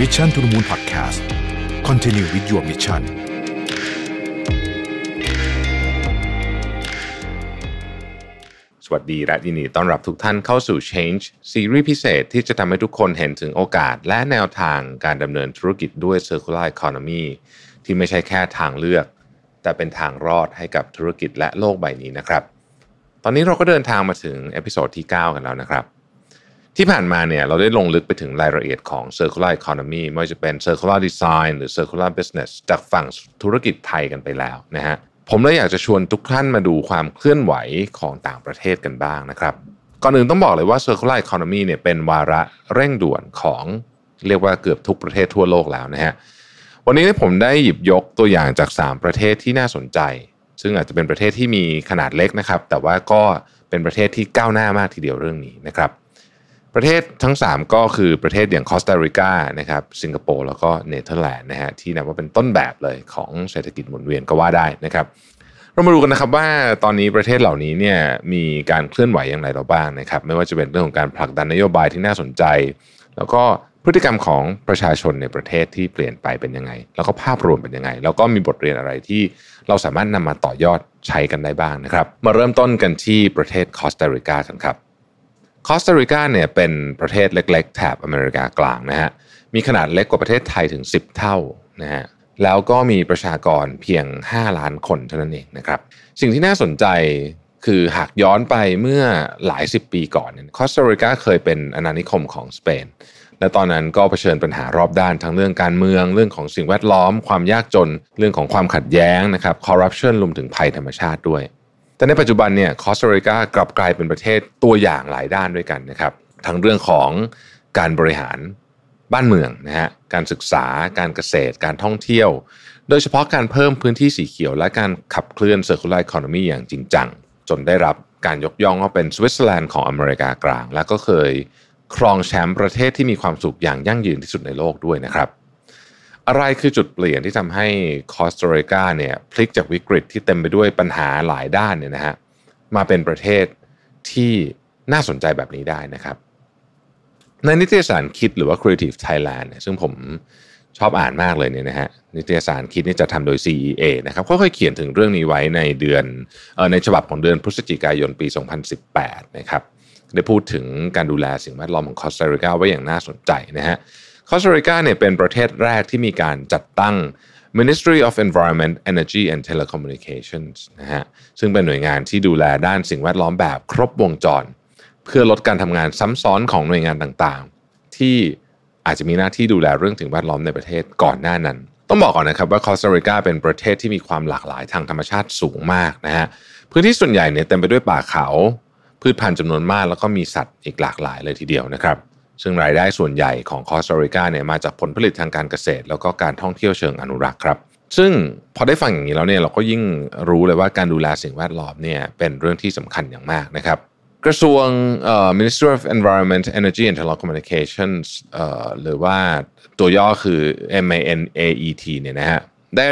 Mission to the Moon Podcast Continue with your mission สวัสดีและยินดีต้อนรับทุกท่านเข้าสู่ Change ซีรีส์พิเศษที่จะทำให้ทุกคนเห็นถึงโอกาสและแนวทางการดำเนินธุรกิจด้วย Circular Economy ที่ไม่ใช่แค่ทางเลือก แต่เป็นทางรอดให้กับธุรกิจและโลกใบนี้นะครับ ตอนนี้เราก็เดินทางมาถึง episode ที่ 9 กันแล้วนะครับ ที่ผ่านมาเนี่ยเราได้ลงลึกไปถึงรายละเอียดของ Circular Economy ไม่ว่าจะเป็น Circular Design หรือ Circular Business จากฝั่งธุรกิจไทยกันไปแล้วนะฮะผมเลยอยากจะชวนทุกท่านมาดูความเคลื่อนไหวของต่างประเทศกันบ้างนะครับก่อนอื่นต้องบอกเลยว่า Circular Economy เนี่ยเป็นวาระเร่งด่วนของเรียกว่าเกือบทุกประเทศทั่วโลกแล้วนะฮะวันนี้ผมได้หยิบยกตัวอย่างจาก 3 ประเทศที่น่าสนใจ ซึ่งอาจจะเป็นประเทศที่มีขนาดเล็กนะครับ แต่ว่าก็เป็นประเทศที่ก้าวหน้ามากทีเดียวเรื่องนี้นะครับ ประเทศทั้ง 3 ก็คือประเทศอย่างคอสตาริกานะครับสิงคโปร์แล้วก็เนเธอร์แลนด์นะฮะที่นับว่าเป็นต้นแบบเลยของเศรษฐกิจหมุนเวียนก็ว่าได้นะครับเรามาดูกันนะครับว่าตอนนี้ประเทศเหล่านี้เนี่ยมีการเคลื่อนไหวอย่างไรเราบ้างนะครับ ไม่ว่าจะเป็นเรื่องของการผลักดันนโยบายที่น่าสนใจ แล้วก็พฤติกรรมของประชาชนในประเทศที่เปลี่ยนไปเป็นยังไง แล้วก็ภาพรวมเป็นยังไง แล้วก็มีบทเรียนอะไรที่เราสามารถนำมาต่อยอดใช้กันได้บ้างนะครับ มาเริ่มต้นกันที่ประเทศคอสตาริกากันครับ คอสตาริกาเนี่ยเป็นประเทศเล็กๆแถบอเมริกากลางนะฮะมีขนาดเล็กกว่าประเทศไทยถึง 10 เท่านะฮะแล้วก็มีประชากรเพียง 5 ล้านคนเท่านั้นเองนะครับ สิ่งที่น่าสนใจคือหากย้อนไปเมื่อหลายสิบปีก่อนเนี่ยคอสตาริกาเคยเป็นอาณานิคมของสเปน และตอนนั้นก็เผชิญปัญหารอบด้านทั้งเรื่องการเมืองเรื่องของสิ่งแวดล้อม ความยากจนเรื่องของความขัดแย้งนะครับคอร์รัปชันรวมถึงภัยธรรมชาติด้วย แต่ในปัจจุบันเนี่ยคอสตาริกากลับกลายเป็นประเทศตัวอย่างหลายด้านด้วยกันนะครับทั้งเรื่องของการบริหารบ้านเมืองนะฮะการศึกษาการเกษตรการท่องเที่ยว โดยเฉพาะการเพิ่มพื้นที่สีเขียว และการขับเคลื่อน Circular Economy อย่างจริงจัง จนได้รับการยกย่องว่าเป็นสวิตเซอร์แลนด์ของอเมริกากลาง และก็เคยครองแชมป์ประเทศที่มีความสุขอย่างยั่งยืนที่สุดในโลกด้วยนะครับ อะไรคือจุดเปลี่ยนที่ทำให้คอสตาริกาเนี่ยพลิกจากวิกฤตที่เต็มไปด้วยปัญหาหลายด้านเนี่ยนะฮะมาเป็นประเทศที่น่าสนใจแบบนี้ได้นะครับในนิตยสารคิดหรือว่า Creative Thailand ซึ่งผมชอบอ่านมากเลยเนี่ยนะฮะนิตยสารคิดนี่จะทำโดย CEA นะครับเขาเคยเขียนถึงเรื่องนี้ไว้ในเดือนเอ่อในฉบับของเดือนพฤศจิกายนปี 2018 นะครับได้พูดถึงการดูแลสิ่งแวดล้อมของคอสตาริกาไว้อย่างน่าสนใจนะฮะ คอสตาริกาเนี่ยเป็นประเทศแรกที่มีการจัดตั้ง Ministry of Environment Energy and Telecommunications นะฮะซึ่งเป็นหน่วยงานที่ดูแลด้านสิ่งแวดล้อมแบบครบวงจร เพื่อลดการทำงานซ้ำซ้อนของหน่วยงานต่างๆ ที่อาจจะมีหน้าที่ดูแลเรื่องสิ่งแวดล้อมในประเทศก่อนหน้านั้น ต้องบอกก่อนนะครับว่าคอสตาริกาเป็นประเทศที่มีความหลากหลายทางธรรมชาติสูงมากนะฮะพื้นที่ส่วนใหญ่เนี่ยเต็มไปด้วยป่าเขา พืชพันธุ์จำนวนมากแล้วก็มีสัตว์อีกหลากหลายเลยทีเดียวนะครับ ซึ่งรายได้ส่วนใหญ่ของคอสตาริกาเนี่ยมาจากผลผลิตทางการเกษตร แล้วก็การท่องเที่ยวเชิงอนุรักษ์ครับ ซึ่งพอได้ฟังอย่างนี้แล้วเนี่ยเราก็ยิ่งรู้เลยว่าการดูแลสิ่งแวดล้อมเนี่ยเป็นเรื่องที่สำคัญอย่างมากนะครับกระทรวง Ministry of Environment Energy and Telecommunications หรือว่าตัวย่อคือ MANAET เนี่ยนะฮะ ได้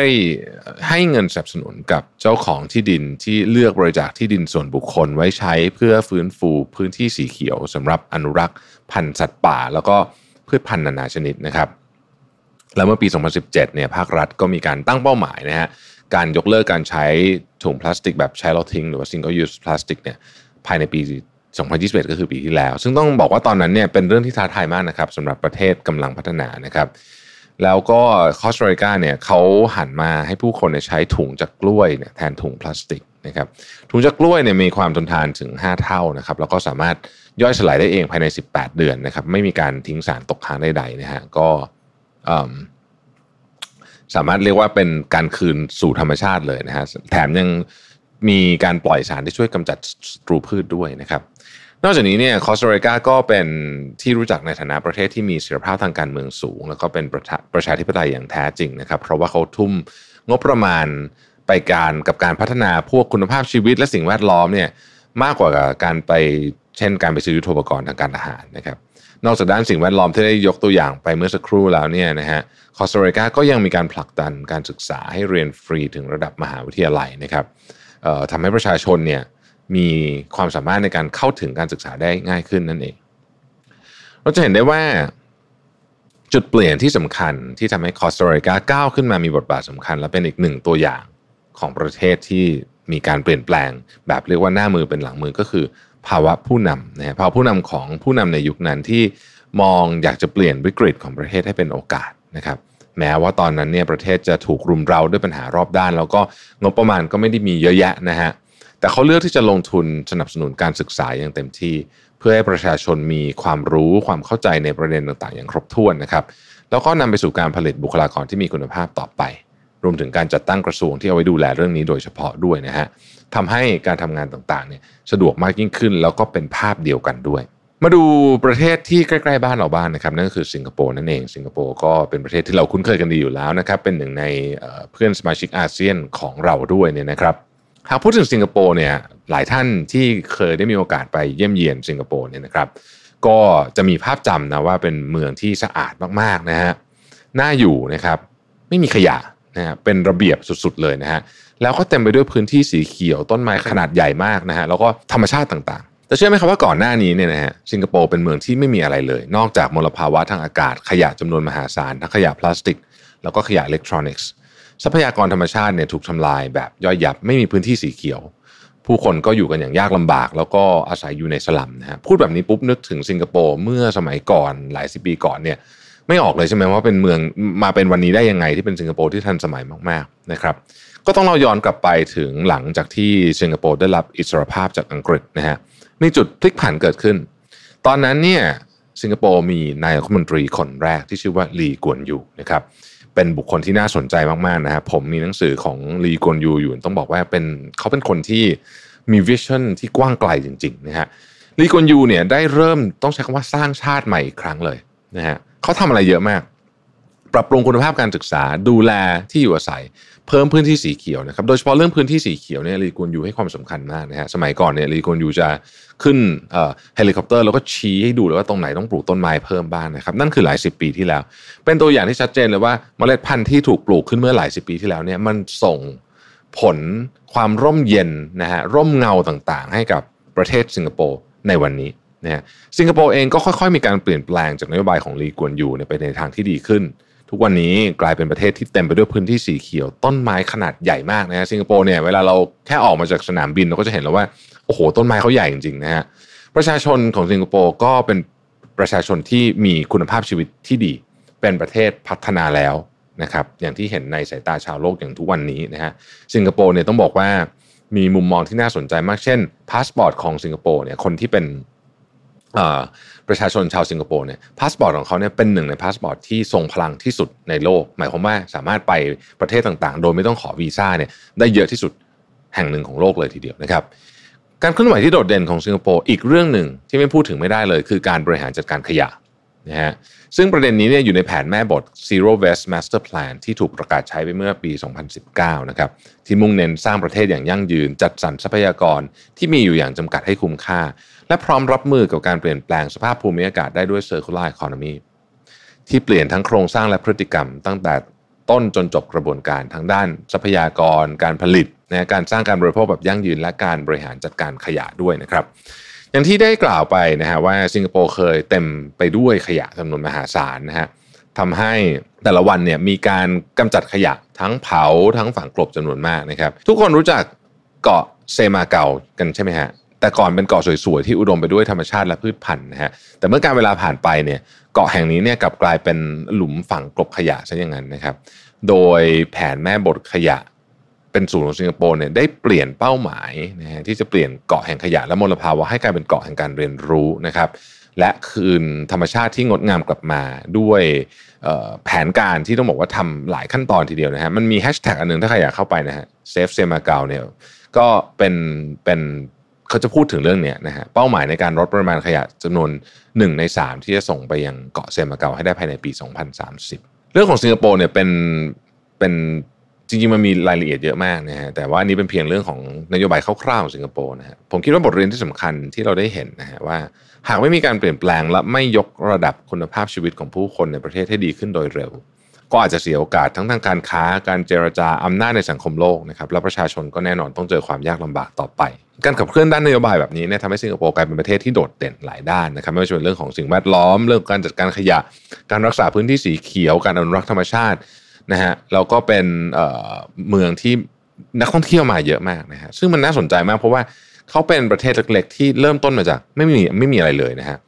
ให้เงินสนับสนุนกับเจ้าของที่ดินที่เลือกบริจาคที่ดินส่วนบุคคลไว้ใช้เพื่อฟื้นฟูพื้นที่สีเขียวสำหรับอนุรักษ์พันธุ์สัตว์ป่า แล้วก็พืชพันธุ์นานาชนิดนะครับ แล้วเมื่อปี 2017 เนี่ยภาครัฐก็มีการตั้งเป้าหมายนะฮะการยกเลิกการใช้ถุงพลาสติกแบบใช้แล้วทิ้งหรือว่า single use plastic เนี่ยภายในปี 2021 ก็คือปีที่แล้ว ซึ่งต้องบอกว่าตอนนั้นเนี่ยเป็นเรื่องที่ท้าทายมากนะครับสำหรับประเทศกำลังพัฒนานะครับ แล้วก็คอสตาริกาเนี่ยเขาหันมาให้ผู้คนใช้ถุงจากกล้วยเนี่ยแทนถุงพลาสติกนะครับถุงจากกล้วยเนี่ยมีความทนทานถึง 5 เท่านะครับแล้วก็สามารถย่อยสลายได้เองภายใน 18 เดือนนะครับไม่มีการทิ้งสารตกค้างใดๆนะฮะก็สามารถเรียกว่าเป็นการคืนสู่ธรรมชาติเลยนะฮะแถมยังมีการปล่อยสารที่ช่วยกำจัดศัตรูพืชด้วยนะครับ นอกจากนี้เนี่ยคอสตาริกาก็เป็นที่รู้จักในฐานะประเทศที่มีเสถียรภาพทางการเมืองสูง แล้วก็เป็นประประชาธิปไตยอย่างแท้จริงนะครับ เพราะว่าเขาทุ่มงบประมาณไปการกับการพัฒนาพวกคุณภาพชีวิตและสิ่งแวดล้อมเนี่ยมากกว่าการไปเช่นการไปซื้อยุทโธปกรณ์ทางการทหารนะครับนอกจากด้านสิ่งแวดล้อมที่ได้ยกตัวอย่างไปเมื่อสักครู่แล้วเนี่ยนะฮะคอสตาริกาก็ยังมีการผลักดันการศึกษาให้เรียนฟรีถึงระดับมหาวิทยาลัยนะครับทำให้ประชาชนเนี่ย มีความสามารถในการเข้าถึงการศึกษาได้ง่ายขึ้นนั่นเอง เราจะเห็นได้ว่าจุดเปลี่ยนที่สำคัญที่ทำให้คอสตาริกาก้าวขึ้นมามีบทบาทสำคัญ และเป็นอีกหนึ่งตัวอย่างของประเทศที่มีการเปลี่ยนแปลง แบบเรียกว่าหน้ามือเป็นหลังมือก็คือ ภาวะผู้นำนะฮะภาวะผู้นำของผู้นำในยุคนั้นที่มองอยากจะเปลี่ยนวิกฤตของประเทศให้เป็นโอกาสนะครับแม้ว่าตอนนั้นเนี่ยประเทศจะถูกรุมเร้าด้วยปัญหารอบด้าน แล้วก็งบประมาณก็ไม่ได้มีเยอะแยะนะฮะ แต่เขาเลือกที่จะลงทุนสนับสนุนการศึกษาอย่างเต็มที่ เพื่อให้ประชาชนมีความรู้ความเข้าใจในประเด็นต่างๆ อย่างครบถ้วนนะครับแล้วก็นำไปสู่การผลิตบุคลากรที่มีคุณภาพต่อไป รวมถึงการจัดตั้งกระทรวงที่เอาไว้ดูแลเรื่องนี้โดยเฉพาะด้วยนะฮะทำให้การทำงานต่างๆเนี่ยสะดวกมากยิ่งขึ้น แล้วก็เป็นภาพเดียวกันด้วยมาดูประเทศที่ใกล้ๆบ้านเราบ้านนะครับนั่นก็คือสิงคโปร์นั่นเอง สิงคโปร์ก็เป็นประเทศที่เราคุ้นเคยกันดีอยู่แล้วนะครับเป็นหนึ่งในเพื่อนสมาชิกอาเซียนของเราด้วยเนี่ยนะครับ หากพูดถึงสิงคโปร์เนี่ยหลายท่านที่เคยได้มีโอกาสไปเยี่ยมเยียนสิงคโปร์เนี่ยนะครับ ก็จะมีภาพจำนะว่าเป็นเมืองที่สะอาดมากๆนะฮะน่าอยู่นะครับ ไม่มีขยะนะฮะเป็นระเบียบสุดๆเลยนะฮะแล้วก็เต็มไปด้วยพื้นที่สีเขียวต้นไม้ขนาดใหญ่มากนะฮะแล้วก็ธรรมชาติต่างๆ แต่เชื่อไหมครับว่าก่อนหน้านี้เนี่ยนะฮะสิงคโปร์เป็นเมืองที่ไม่มีอะไรเลย นอกจากมลภาวะทางอากาศขยะจำนวนมหาศาลทั้งขยะพลาสติก แล้วก็ขยะอิเล็กทรอนิกส์ ทรัพยากรธรรมชาติเนี่ยถูกทำลายแบบย่อยยับไม่มีพื้นที่สีเขียว ผู้คนก็อยู่กันอย่างยากลำบาก แล้วก็อาศัยอยู่ในสลัมนะฮะพูดแบบนี้ปุ๊บนึกถึงสิงคโปร์เมื่อสมัยก่อนหลายสิบปีก่อนเนี่ยไม่ออกเลยใช่ไหมว่าเป็นเมืองมาเป็นวันนี้ได้ยังไงที่เป็นสิงคโปร์ที่ทันสมัยมากๆนะครับก็ต้องเราย้อนกลับไปถึงหลังจากที่สิงคโปร์ได้รับอิสรภาพจากอังกฤษนะฮะมีจุดพลิกผันเกิดขึ้น ตอนนั้นเนี่ยสิงคโปร์มีนายกรัฐมนตรีคนแรกที่ชื่อว่าลีกวนยูนะครับ เป็นบุคคลที่น่าสนใจมากๆนะครับผมมีหนังสือของลีกวนยูอยู่ต้องบอกว่าเป็นเขาเป็นคนที่มีวิชั่นที่กว้างไกลจริงๆนะฮะลีกวนยูเนี่ยได้เริ่มต้องใช้คำว่าสร้างชาติใหม่อีกครั้งเลยนะฮะเขาทำอะไรเยอะมาก ปรับปรุงคุณภาพการศึกษาดูแลที่อยู่อาศัย เพิ่มพื้นที่สีเขียวนะครับโดยเฉพาะเรื่องพื้นที่สีเขียวเนี่ยลีกวนยูให้ความสำคัญมากนะฮะสมัยก่อนเนี่ยลีกวนยูจะขึ้นเฮลิคอปเตอร์แล้วก็ชี้ให้ดูเลยว่าตรงไหนต้องปลูกต้นไม้เพิ่มบ้างนะครับนั่นคือหลายสิบปีที่แล้ว เป็นตัวอย่างที่ชัดเจนเลยว่าเมล็ดพันธุ์ที่ถูกปลูกขึ้นเมื่อหลายสิบปีที่แล้วเนี่ยมันส่งผลความร่มเย็นนะฮะร่มเงาต่างๆ ให้กับประเทศสิงคโปร์ในวันนี้นะฮะสิงคโปร์เองก็ค่อยๆ มีการเปลี่ยนแปลงจากนโยบายของลีกวนยูไปในทางที่ดีขึ้น ทุกวันนี้กลายเป็นประเทศที่เต็มไปด้วยพื้นที่สีเขียว ต้นไม้ขนาดใหญ่มากนะฮะสิงคโปร์เนี่ยเวลาเราแค่ออกมาจากสนามบินเราก็จะเห็นแล้วว่าโอ้โหต้นไม้เขาใหญ่จริงๆนะฮะประชาชนของสิงคโปร์ก็เป็นประชาชนที่มีคุณภาพชีวิตที่ดี เป็นประเทศพัฒนาแล้วนะครับอย่างที่เห็นในสายตาชาวโลกอย่างทุกวันนี้นะฮะสิงคโปร์เนี่ยต้องบอกว่ามีมุมมองที่น่าสนใจมากเช่นพาสปอร์ตของสิงคโปร์เนี่ยคนที่เป็น ประชาชนชาวสิงคโปร์เนี่ยพาสปอร์ตของเขาเนี่ยเป็นหนึ่งในพาสปอร์ตที่ทรงพลังที่สุดในโลก หมายความว่าสามารถไปประเทศต่างๆ โดยไม่ต้องขอวีซ่าเนี่ยได้เยอะที่สุดแห่งหนึ่งของโลกเลยทีเดียวนะครับการเคลื่อนไหวที่โดดเด่นของสิงคโปร์อีกเรื่องหนึ่งที่ไม่พูดถึงไม่ได้เลย คือการบริหารจัดการขยะนะฮะซึ่งประเด็นนี้เนี่ยอยู่ในแผนแม่บท Zero Waste Master Plan ที่ถูกประกาศใช้ไปเมื่อปี 2019 นะครับที่มุ่งเน้นสร้างประเทศอย่างยั่งยืน จัดสรรทรัพยากรที่มีอยู่อย่างจำกัดให้คุ้มค่า และพร้อมรับมือกับการเปลี่ยนแปลงสภาพภูมิอากาศได้ด้วย Circular Economy ที่เปลี่ยนทั้งโครงสร้างและพฤติกรรม ตั้งแต่ต้นจนจบกระบวนการทั้งด้านทรัพยากร การผลิตนะการสร้างการบริโภคแบบยั่งยืน และการบริหารจัดการขยะด้วยนะครับ อย่างที่ได้กล่าวไปนะฮะว่าสิงคโปร์เคยเต็มไปด้วยขยะจำนวนมหาศาลนะฮะทำให้แต่ละวันเนี่ยมีการกำจัดขยะทั้งเผาทั้งฝังกลบจำนวนมากนะครับ ทุกคนรู้จักเกาะเซมาเกากันใช่ไหมฮะ แต่ก่อนเป็นเกาะสวยๆที่อุดมไปด้วยธรรมชาติและพืชพันธุ์นะฮะแต่เมื่อการเวลาผ่านไปเนี่ยเกาะแห่งนี้เนี่ยกลับกลายเป็นหลุมฝังกลบขยะซะอย่างนั้นนะครับ โดยแผนแม่บทขยะเป็นศูนย์ของสิงคโปร์เนี่ยได้เปลี่ยนเป้าหมายนะฮะที่จะเปลี่ยนเกาะแห่งขยะและมลภาวะให้กลายเป็นเกาะแห่งการเรียนรู้นะครับ และคืนธรรมชาติที่งดงามกลับมาด้วยแผนการที่ต้องบอกว่าทำหลายขั้นตอนทีเดียวนะฮะมันมีแฮชแท็กอันนึงถ้าใครอยากเข้าไปนะฮะเซฟเซมาเกาเนี่ยก็เป็นเป็น เขาจะพูดถึงเรื่องนี้นะฮะเป้าหมายในการลดปริมาณขยะจำนวน 1 ใน 3 ที่จะส่งไปยังเกาะเซมาเกาให้ได้ภายในปี 2030 เรื่องของสิงคโปร์เนี่ยเป็นเป็นจริงๆมันมีรายละเอียดเยอะมากนะฮะแต่ว่านี้เป็นเพียงเรื่องของนโยบายคร่าวๆของสิงคโปร์นะฮะผมคิดว่าบทเรียนที่สำคัญที่เราได้เห็นนะฮะว่า หากไม่มีการเปลี่ยนแปลงและไม่ยกระดับคุณภาพชีวิตของผู้คนในประเทศให้ดีขึ้นโดยเร็ว ก็อาจจะเสียโอกาสทั้งทางการค้าการเจรจาอำนาจในสังคมโลกนะครับและประชาชนก็แน่นอนต้องเจอความยากลำบากต่อไป การขับเคลื่อนด้านนโยบายแบบนี้เนี่ยทำให้สิงคโปร์กลายเป็นประเทศที่โดดเด่นหลายด้านนะครับไม่ว่าจะเป็นเรื่องของสิ่งแวดล้อม เรื่องการจัดการขยะ การรักษาพื้นที่สีเขียว การอนุรักษ์ธรรมชาตินะฮะแล้วก็เป็นเเมืองที่นักท่องเที่ยวมาเยอะมากนะฮะซึ่งมันน่าสนใจมากเพราะว่าเขาเป็นประเทศเล็กๆที่เริ่มต้นมาจากไม่มีไม่มีอะไรเลยนะฮะ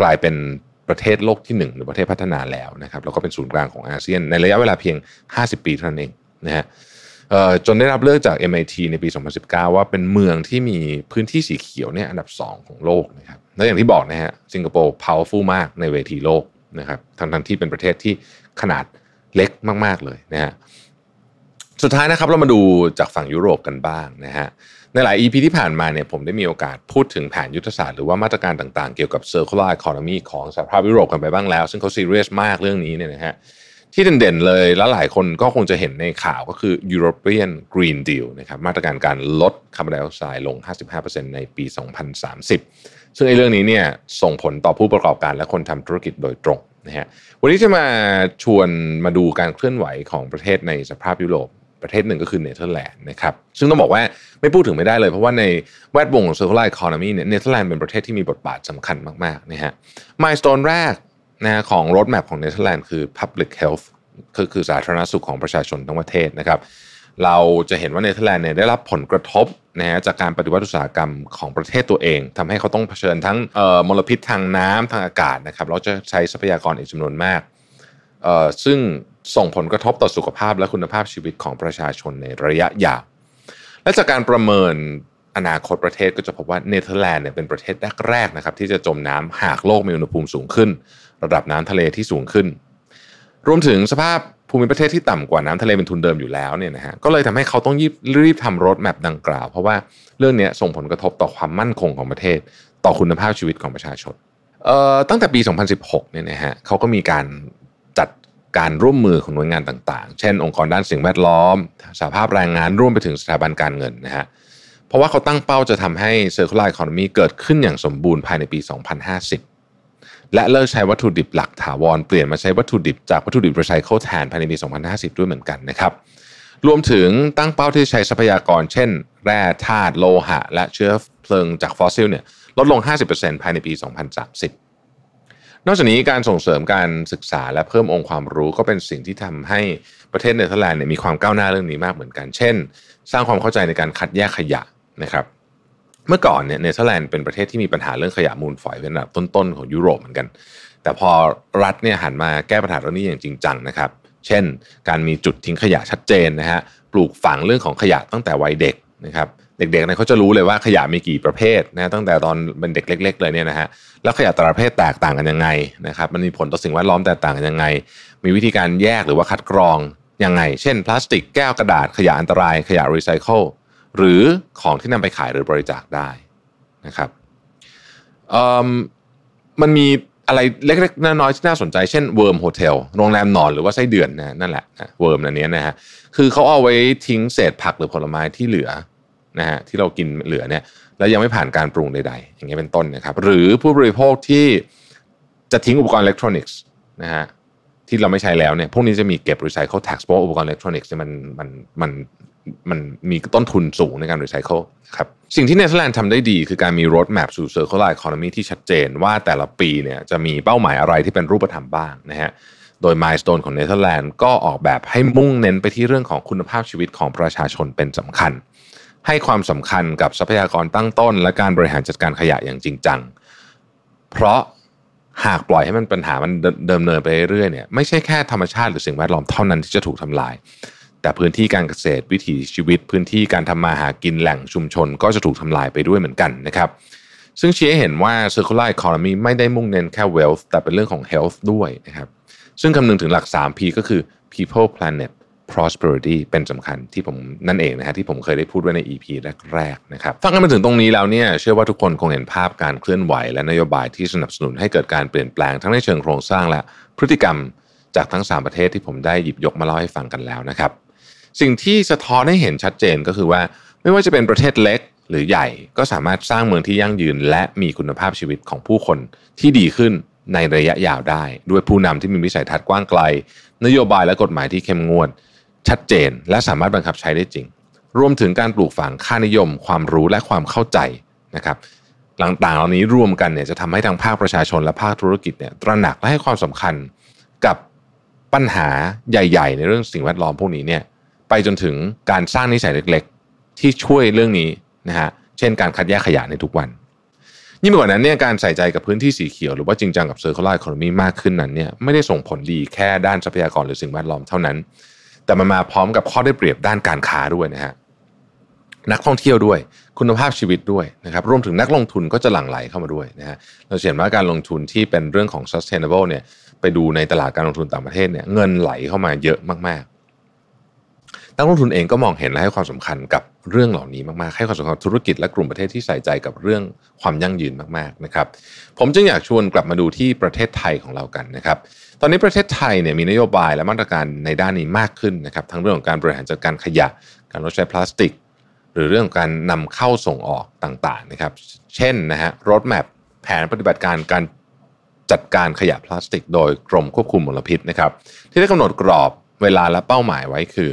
กลายเป็น ประเทศโลกที่ 1 หรือประเทศพัฒนาแล้วนะครับแล้วก็เป็นศูนย์กลางของอาเซียน ในระยะเวลาเพียง 50 ปีเท่านั้นเองนะฮะจนได้รับเลือกจาก MIT ในปี 2019 ว่าเป็นเมืองที่มีพื้นที่สีเขียวเนี่ยอันดับ 2 ของโลกนะครับและอย่างที่บอกนะฮะสิงคโปร์ powerful มากในเวทีโลกนะครับทั้งทั้งที่เป็นประเทศที่ขนาดเล็กมาก ๆ เลยนะฮะสุดท้ายนะครับเรามาดูจากฝั่งยุโรปกันบ้างนะฮะ ในหลาย EP ที่ผ่านมาเนี่ยผมได้มีโอกาสพูดถึงแผนยุทธศาสตร์หรือว่ามาตรการต่างๆ เกี่ยวกับ circular economy ของสหภาพยุโรปกันไปบ้างแล้ว ซึ่งเขาซีเรียสมากเรื่องนี้เนี่ยนะฮะที่เด่นๆเลยแล้วหลายคนก็คงจะเห็นในข่าวก็คือ European Green Deal นะครับมาตรการการลดคาร์บอนไดออกไซด์ลง 55%ในปี 2030 ซึ่งไอ้เรื่องนี้เนี่ยส่งผลต่อผู้ประกอบการและคนทำธุรกิจโดยตรงนะฮะวันนี้จะมาชวนมาดูการเคลื่อนไหวของประเทศในสหภาพยุโรป ประเทศหนึ่งก็คือเนเธอร์แลนด์นะครับซึ่งต้องบอกว่าไม่พูดถึงไม่ได้เลย เพราะว่าในแวดวงของ circular economy เนี่ยเนเธอร์แลนด์เป็นประเทศที่มีบทบาทสำคัญมากๆนะฮะ milestone แรกนะของ roadmap ของเนเธอร์แลนด์คือ public health คือคือสาธารณสุขของประชาชนทั้งประเทศนะครับเราจะเห็นว่าเนเธอร์แลนด์เนี่ยได้รับผลกระทบนะฮะจากการปฏิวัติอุตสาหกรรมของประเทศตัวเองทำให้เขาต้องเผชิญทั้งมลพิษทางน้ำทางอากาศนะครับเราจะใช้ทรัพยากรอีกจำนวนมากซึ่ง ส่งผลกระทบต่อสุขภาพและคุณภาพชีวิตของประชาชนในระยะยาว และจากการประเมินอนาคตประเทศก็จะพบว่าเนเธอร์แลนด์เนี่ยเป็นประเทศแรกๆนะครับที่จะจมน้ำหากโลกมีอุณหภูมิสูงขึ้น ระดับน้ำทะเลที่สูงขึ้น รวมถึงสภาพภูมิประเทศที่ต่ำกว่าน้ำทะเลเป็นทุนเดิมอยู่แล้วเนี่ยนะฮะก็เลยทำให้เขาต้องรีบรีบทำรถแมพดังกล่าว เพราะว่าเรื่องนี้ส่งผลกระทบต่อความมั่นคงของประเทศ ต่อคุณภาพชีวิตของประชาชนตั้งแต่ปี 2016 เนี่ยนะฮะเขาก็มีการ การร่วมมือของหน่วยงานต่างๆ เช่น องค์กรด้านสิ่งแวดล้อมสหภาพแรงงานรวมไปถึงสถาบันการเงินนะฮะเพราะว่าเขาตั้งเป้าจะทำให้ circular economy เกิดขึ้นอย่างสมบูรณ์ภายในปี 2050 และเลิกใช้วัตถุดิบหลักถาวรเปลี่ยนมาใช้วัตถุดิบจากวัตถุดิบรีไซเคิลแทนภายในปี 2050 ด้วยเหมือนกันนะครับรวมถึงตั้งเป้าที่ใช้ทรัพยากร เช่น แร่ธาตุโลหะ และเชื้อเพลิงจากฟอสซิลเนี่ยลดลง 50%ภายในปี 2030 นอกจากนี้การส่งเสริมการศึกษาและเพิ่มองค์ความรู้ก็เป็นสิ่งที่ทำให้ประเทศเนเธอร์แลนด์เนี่ยมีความก้าวหน้าเรื่องนี้มากเหมือนกัน เช่น สร้างความเข้าใจในการคัดแยกขยะนะครับ เมื่อก่อนเนี่ยเนเธอร์แลนด์เป็นประเทศที่มีปัญหาเรื่องขยะมูลฝอยเป็นอันดับต้นๆของยุโรปเหมือนกัน แต่พอรัฐเนี่ยหันมาแก้ปัญหาเรื่องนี้อย่างจริงจังนะครับ เช่น การมีจุดทิ้งขยะชัดเจนนะฮะ ปลูกฝังเรื่องของขยะตั้งแต่วัยเด็กนะครับ เด็กๆเนี่ยเขาจะรู้เลยว่าขยะมีกี่ประเภทนะตั้งแต่ตอนเป็นเด็กเล็ก ๆ เลยเนี่ยนะฮะแล้วขยะแต่ละประเภทแตกต่างกันยังไงนะครับมันมีผลต่อสิ่งแวดล้อมแตกต่างกันยังไง มีวิธีการแยกหรือว่าคัดกรองยังไง เช่น พลาสติกแก้วกระดาษขยะอันตราย ขยะรีไซเคิลหรือของที่นำไปขายหรือบริจาคได้นะครับมันมีอะไรเล็กๆน้อยๆที่น่าสนใจเช่น Worm Hotel โรงแรมหนอนหรือว่าไส้เดือนนะนั่นแหละ worm อันนี้นะฮะคือเขาเอาไว้ทิ้งเศษผักหรือผลไม้ที่เหลือ นะฮะที่เรากินเหลือเนี่ยแล้วยังไม่ผ่านการปรุงใด ๆ อย่างเงี้ยเป็นต้นนะครับ หรือผู้บริโภคที่จะทิ้งอุปกรณ์อิเล็กทรอนิกส์นะฮะที่เราไม่ใช้แล้วเนี่ยพวกนี้จะมีเก็บ Recycle Tax เพราะอุปกรณ์อิเล็กทรอนิกส์มันมันมันมันมีต้นทุนสูงในการรีไซเคิลครับสิ่งที่เนเธอร์แลนด์ทำได้ดี คือการมี Roadmap สู่ Circular Economy ที่ชัดเจนว่าแต่ละปีเนี่ยจะมีเป้าหมายอะไรที่เป็นรูปธรรมบ้างนะฮะโดย Milestone ของเนเธอร์แลนด์ก็ออกแบบให้มุ่งเน้นไปที่เรื่องของคุณภาพชีวิตของประชาชนเป็นสำคัญ ให้ความสำคัญกับทรัพยากรตั้งต้น และการบริหารจัดการขยะอย่างจริงจัง เพราะหากปล่อยให้มันปัญหามันเดิมเนินไปเรื่อยๆเนี่ยไม่ใช่แค่ธรรมชาติหรือสิ่งแวดล้อมเท่านั้นที่จะถูกทำลาย แต่พื้นที่การเกษตรวิถีชีวิต พื้นที่การทำมาหากินแหล่งชุมชน ก็จะถูกทำลายไปด้วยเหมือนกันนะครับ ซึ่งชี้ให้เห็นว่า circular economy ไม่ได้มุ่งเน้นแค่ wealth แต่เป็นเรื่องของ health ด้วยนะครับ ซึ่งคำนึงถึงหลัก 3P ก็คือ people planet prosperity เป็นสำคัญที่ผมนั่นเองนะฮะที่ผมเคยได้พูดไว้ใน EP แรกๆนะครับฟังกันมาถึงตรงนี้แล้วเนี่ยเชื่อว่าทุกคนคงเห็นภาพการเคลื่อนไหว และนโยบายที่สนับสนุนให้เกิดการเปลี่ยนแปลงทั้งในเชิงโครงสร้างและพฤติกรรมจากทั้ง 3 ประเทศที่ผมได้หยิบยกมาเล่าให้ฟังกันแล้วนะครับ สิ่งที่สะท้อนให้เห็นชัดเจนก็คือว่า ไม่ว่าจะเป็นประเทศเล็กหรือใหญ่ก็สามารถสร้างเมืองที่ยั่งยืน และมีคุณภาพชีวิตของผู้คนที่ดีขึ้นในระยะยาวได้ ด้วยผู้นำที่มีวิสัยทัศน์กว้างไกล นโยบายและกฎหมายที่เข้มงวด ชัดเจน และสามารถบังคับใช้ได้จริง รวมถึงการปลูกฝังค่านิยม ความรู้และความเข้าใจนะครับต่างๆเหล่านี้รวมกันเนี่ยจะทำให้ทางภาคประชาชนและภาคธุรกิจเนี่ยตระหนักและให้ความสำคัญกับปัญหาใหญ่ ๆ ในเรื่องสิ่งแวดล้อมพวกนี้เนี่ยไปจนถึงการสร้างนิสัยเล็กๆ ที่ช่วยเรื่องนี้นะฮะเช่นการคัดแยกขยะในทุกวัน ยิ่งกว่านั้นเนี่ยการใส่ใจกับพื้นที่สีเขียว หรือว่าจริงจังกับ circular economy มากขึ้นนั้นเนี่ยไม่ได้ส่งผลดีแค่ด้านทรัพยากรหรือสิ่งแวดล้อมเท่านั้น แต่มันมาพร้อมกับข้อได้เปรียบด้านการค้าด้วยนะฮะนักท่องเที่ยวด้วย คุณภาพชีวิตด้วยนะครับรวมถึงนักลงทุนก็จะหลั่งไหลเข้ามาด้วยนะฮะเราเห็นว่าการลงทุนที่เป็นเรื่องของ sustainable เนี่ยไปดูในตลาดการลงทุนต่างประเทศเนี่ยเงินไหลเข้ามาเยอะมากๆนักลงทุนเองก็มองเห็นและให้ความสำคัญกับเรื่องเหล่านี้มากๆ ให้ความสำคัญธุรกิจและกลุ่มประเทศที่ใส่ใจกับเรื่องความยั่งยืนมากๆนะครับ ผมจึงอยากชวนกลับมาดูที่ประเทศไทยของเรากันนะครับ ตอนนี้ประเทศไทยเนี่ยมีนโยบายและมาตรการในด้านนี้มากขึ้นนะครับทั้งเรื่องของการบริหารจัดการขยะ การลดใช้พลาสติก หรือเรื่องการนำเข้าส่งออกต่างๆนะครับ เช่นนะฮะรถแมพแผนปฏิบัติการการจัดการขยะพลาสติก โดยกรมควบคุมมลพิษนะครับ ที่ได้กำหนดกรอบเวลาและเป้าหมายไว้คือ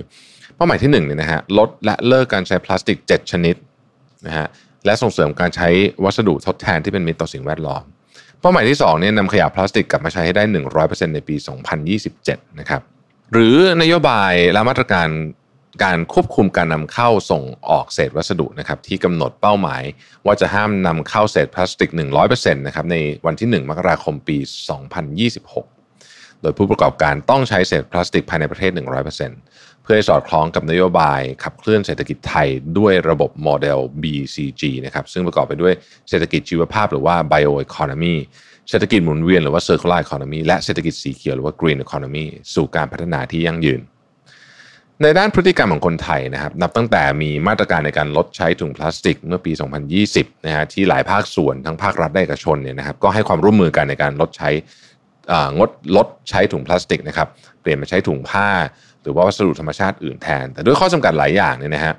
เป้าหมายที่1เนี่ยนะฮะลดและเลิกการใช้พลาสติก 7 ชนิดนะฮะและส่งเสริมการใช้วัสดุทดแทนที่เป็นมิตรต่อสิ่งแวดล้อม เป้าหมายที่2เนี่ยนำขยะพลาสติกกลับมาใช้ให้ได้ 100%ในปี 2027 นะครับ หรือนโยบายและมาตรการการควบคุมการนำเข้าส่งออกเศษวัสดุนะครับที่กำหนดเป้าหมาย ว่าจะห้ามนำเข้าเศษพลาสติก 100%นะครับในวันที่ 1 มกราคมปี 2026 โดยผู้ประกอบการต้องใช้เศษพลาสติกภายในประเทศ 100%เพื่อให้สอดคล้องกับนโยบายขับเคลื่อนเศรษฐกิจไทยด้วยระบบโมเดล BCG นะครับซึ่งประกอบไปด้วยเศรษฐกิจชีวภาพหรือว่า bioeconomy เศรษฐกิจหมุนเวียนหรือว่า circular economy และเศรษฐกิจสีเขียวหรือว่า green economy สู่การพัฒนาที่ยั่งยืนในด้านพฤติกรรมของคนไทยนะครับนับตั้งแต่มีมาตรการในการลดใช้ถุงพลาสติกเมื่อปี 2020 นะฮะที่หลายภาคส่วนทั้งภาครัฐและเอกชนเนี่ยนะครับก็ให้ความร่วมมือกันในการลดใช้ งดลดใช้ถุงพลาสติกนะครับเปลี่ยนมาใช้ถุงผ้า หรือว่าวัสดุธรรมชาติอื่นแทน แต่ด้วยข้อจำกัดหลายอย่างเนี่ยนะฮะ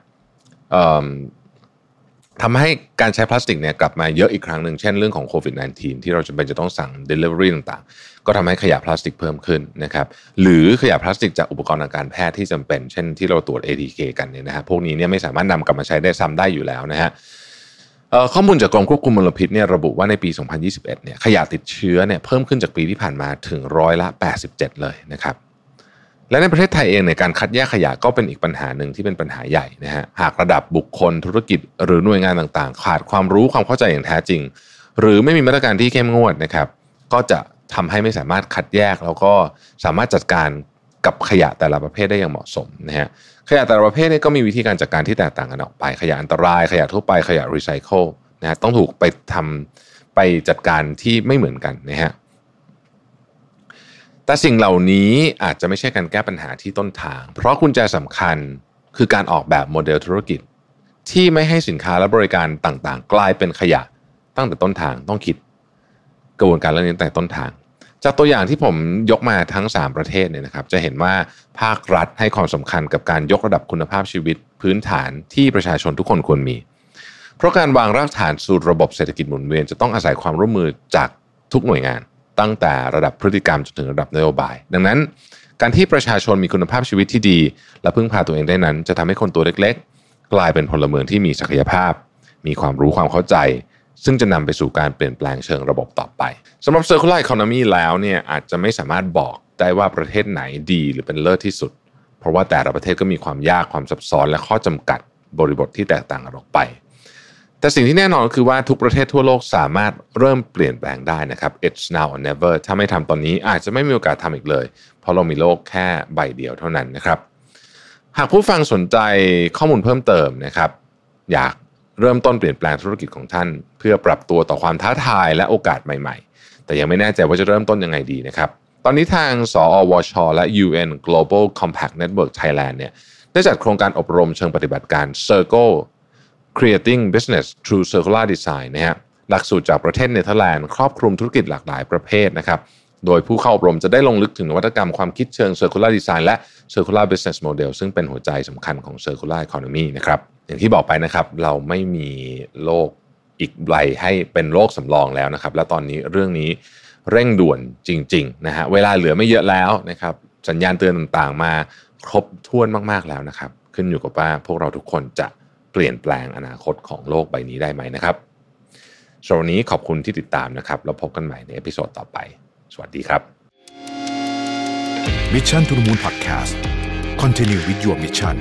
ทำให้การใช้พลาสติกเนี่ยกลับมาเยอะอีกครั้งหนึ่งเช่นเรื่องของโควิด -19 ที่เราจะเป็นจะต้องสั่ง Delivery ต่างๆ ก็ทำให้ขยะพลาสติกเพิ่มขึ้นนะครับหรือขยะพลาสติกจากอุปกรณ์ทางการแพทย์ที่จำเป็น เช่นที่เราตรวจ ATK กันเนี่ยนะฮะพวกนี้เนี่ยไม่สามารถนำกลับมาใช้ได้ซ้ำได้อยู่แล้วนะฮะ ข้อมูลจากกรมควบคุมมลพิษเนี่ยระบุว่าในปี 2021 เนี่ยขยะติดเชื้อเนี่ยเพิ่มขึ้นจากปีที่ผ่านมาถึงร้อยละ 87 เลยนะครับ และในประเทศไทยเองเนี่ยการคัดแยกขยะก็เป็นอีกปัญหาหนึ่งที่เป็นปัญหาใหญ่นะฮะหากระดับบุคคลธุรกิจหรือหน่วยงานต่างๆ ขาดความรู้ความเข้าใจอย่างแท้จริง หรือไม่มีมาตรการที่เข้มงวดนะครับ ก็จะทำให้ไม่สามารถคัดแยกแล้วก็สามารถจัดการ กับขยะแต่ละประเภทได้อย่างเหมาะสมนะฮะขยะแต่ละประเภทนี่ก็มีวิธีการจัดการที่แตกต่างกันออกไป ขยะอันตรายขยะทั่วไปขยะรีไซเคิลนะฮะต้องถูกไปทำไปจัดการที่ไม่เหมือนกันนะฮะแต่สิ่งเหล่านี้อาจจะไม่ใช่การแก้ปัญหาที่ต้นทาง เพราะกุญแจสำคัญคือการออกแบบโมเดลธุรกิจ ที่ไม่ให้สินค้าและบริการต่างๆ กลายเป็นขยะตั้งแต่ต้นทางต้องคิดกระบวนการเรื่องนี้ตั้งแต่ต้นทาง จากตัวอย่างที่ผมยกมาทั้ง 3 ประเทศเนี่ยนะครับจะเห็นว่าภาครัฐให้ความสำคัญกับการยกระดับคุณภาพชีวิตพื้นฐานที่ประชาชนทุกคนควรมี เพราะการวางรากฐานสู่ระบบเศรษฐกิจหมุนเวียนจะต้องอาศัยความร่วมมือจากทุกหน่วยงาน ตั้งแต่ระดับพฤติกรรมจนถึงระดับนโยบาย ดังนั้น การที่ประชาชนมีคุณภาพชีวิตที่ดี และพึ่งพาตัวเองได้นั้น จะทำให้คนตัวเล็ก ๆ กลายเป็นพลเมืองที่มีศักยภาพ มีความรู้ความเข้าใจ ซึ่งจะนำไปสู่การเปลี่ยนแปลงเชิงระบบต่อไปสำหรับ circular economy แล้วเนี่ยอาจจะไม่สามารถบอกได้ว่าประเทศไหนดีหรือเป็นเลิศที่สุด เพราะว่าแต่ละประเทศก็มีความยากความซับซ้อน และข้อจำกัดบริบทที่แตกต่างกันออกไป แต่สิ่งที่แน่นอนก็คือว่าทุกประเทศทั่วโลกสามารถเริ่มเปลี่ยนแปลงได้นะครับ it's now or never ถ้าไม่ทำตอนนี้อาจจะไม่มีโอกาสทำอีกเลย เพราะเรามีโลกแค่ใบเดียวเท่านั้นนะครับหากผู้ฟังสนใจข้อมูลเพิ่มเติมนะครับ อยาก เริ่มต้นเปลี่ยนแปลงธุรกิจของท่าน เพื่อปรับตัวต่อความท้าทายและโอกาสใหม่ ๆ แต่ยังไม่แน่ใจว่าจะเริ่มต้นยังไงดีนะครับ ตอนนี้ทางสอวช และ UN Global Compact Network Thailand เนี่ยได้จัดโครงการอบรมเชิงปฏิบัติการ Circle Creating Business Through Circular Design นะฮะหลักสูตรจากประเทศเนเธอร์แลนด์ครอบคลุมธุรกิจหลากหลายประเภทนะครับโดยผู้เข้าอบรมจะได้ลงลึกถึงนวัตกรรมความคิดเชิง Circular Design และ Circular Business Model ซึ่งเป็นหัวใจสำคัญของ Circular Economy นะครับ อย่างที่บอกไปนะครับ เราไม่มีโลกอีกใบให้เป็นโลกสำรองแล้วนะครับ และตอนนี้เรื่องนี้เร่งด่วนจริงๆนะฮะเวลาเหลือไม่เยอะแล้วนะครับ สัญญาณเตือนต่างๆ มาครบถ้วนมากๆแล้วนะครับ ขึ้นอยู่กับว่าพวกเราทุกคนจะเปลี่ยนแปลงอนาคตของโลกใบนี้ได้ไหมนะครับสำหรับวันนี้ขอบคุณที่ติดตามนะครับแล้วพบกันใหม่ใน episode ต่อไป สวัสดีครับ Mission to the Moon Podcast Continue with your mission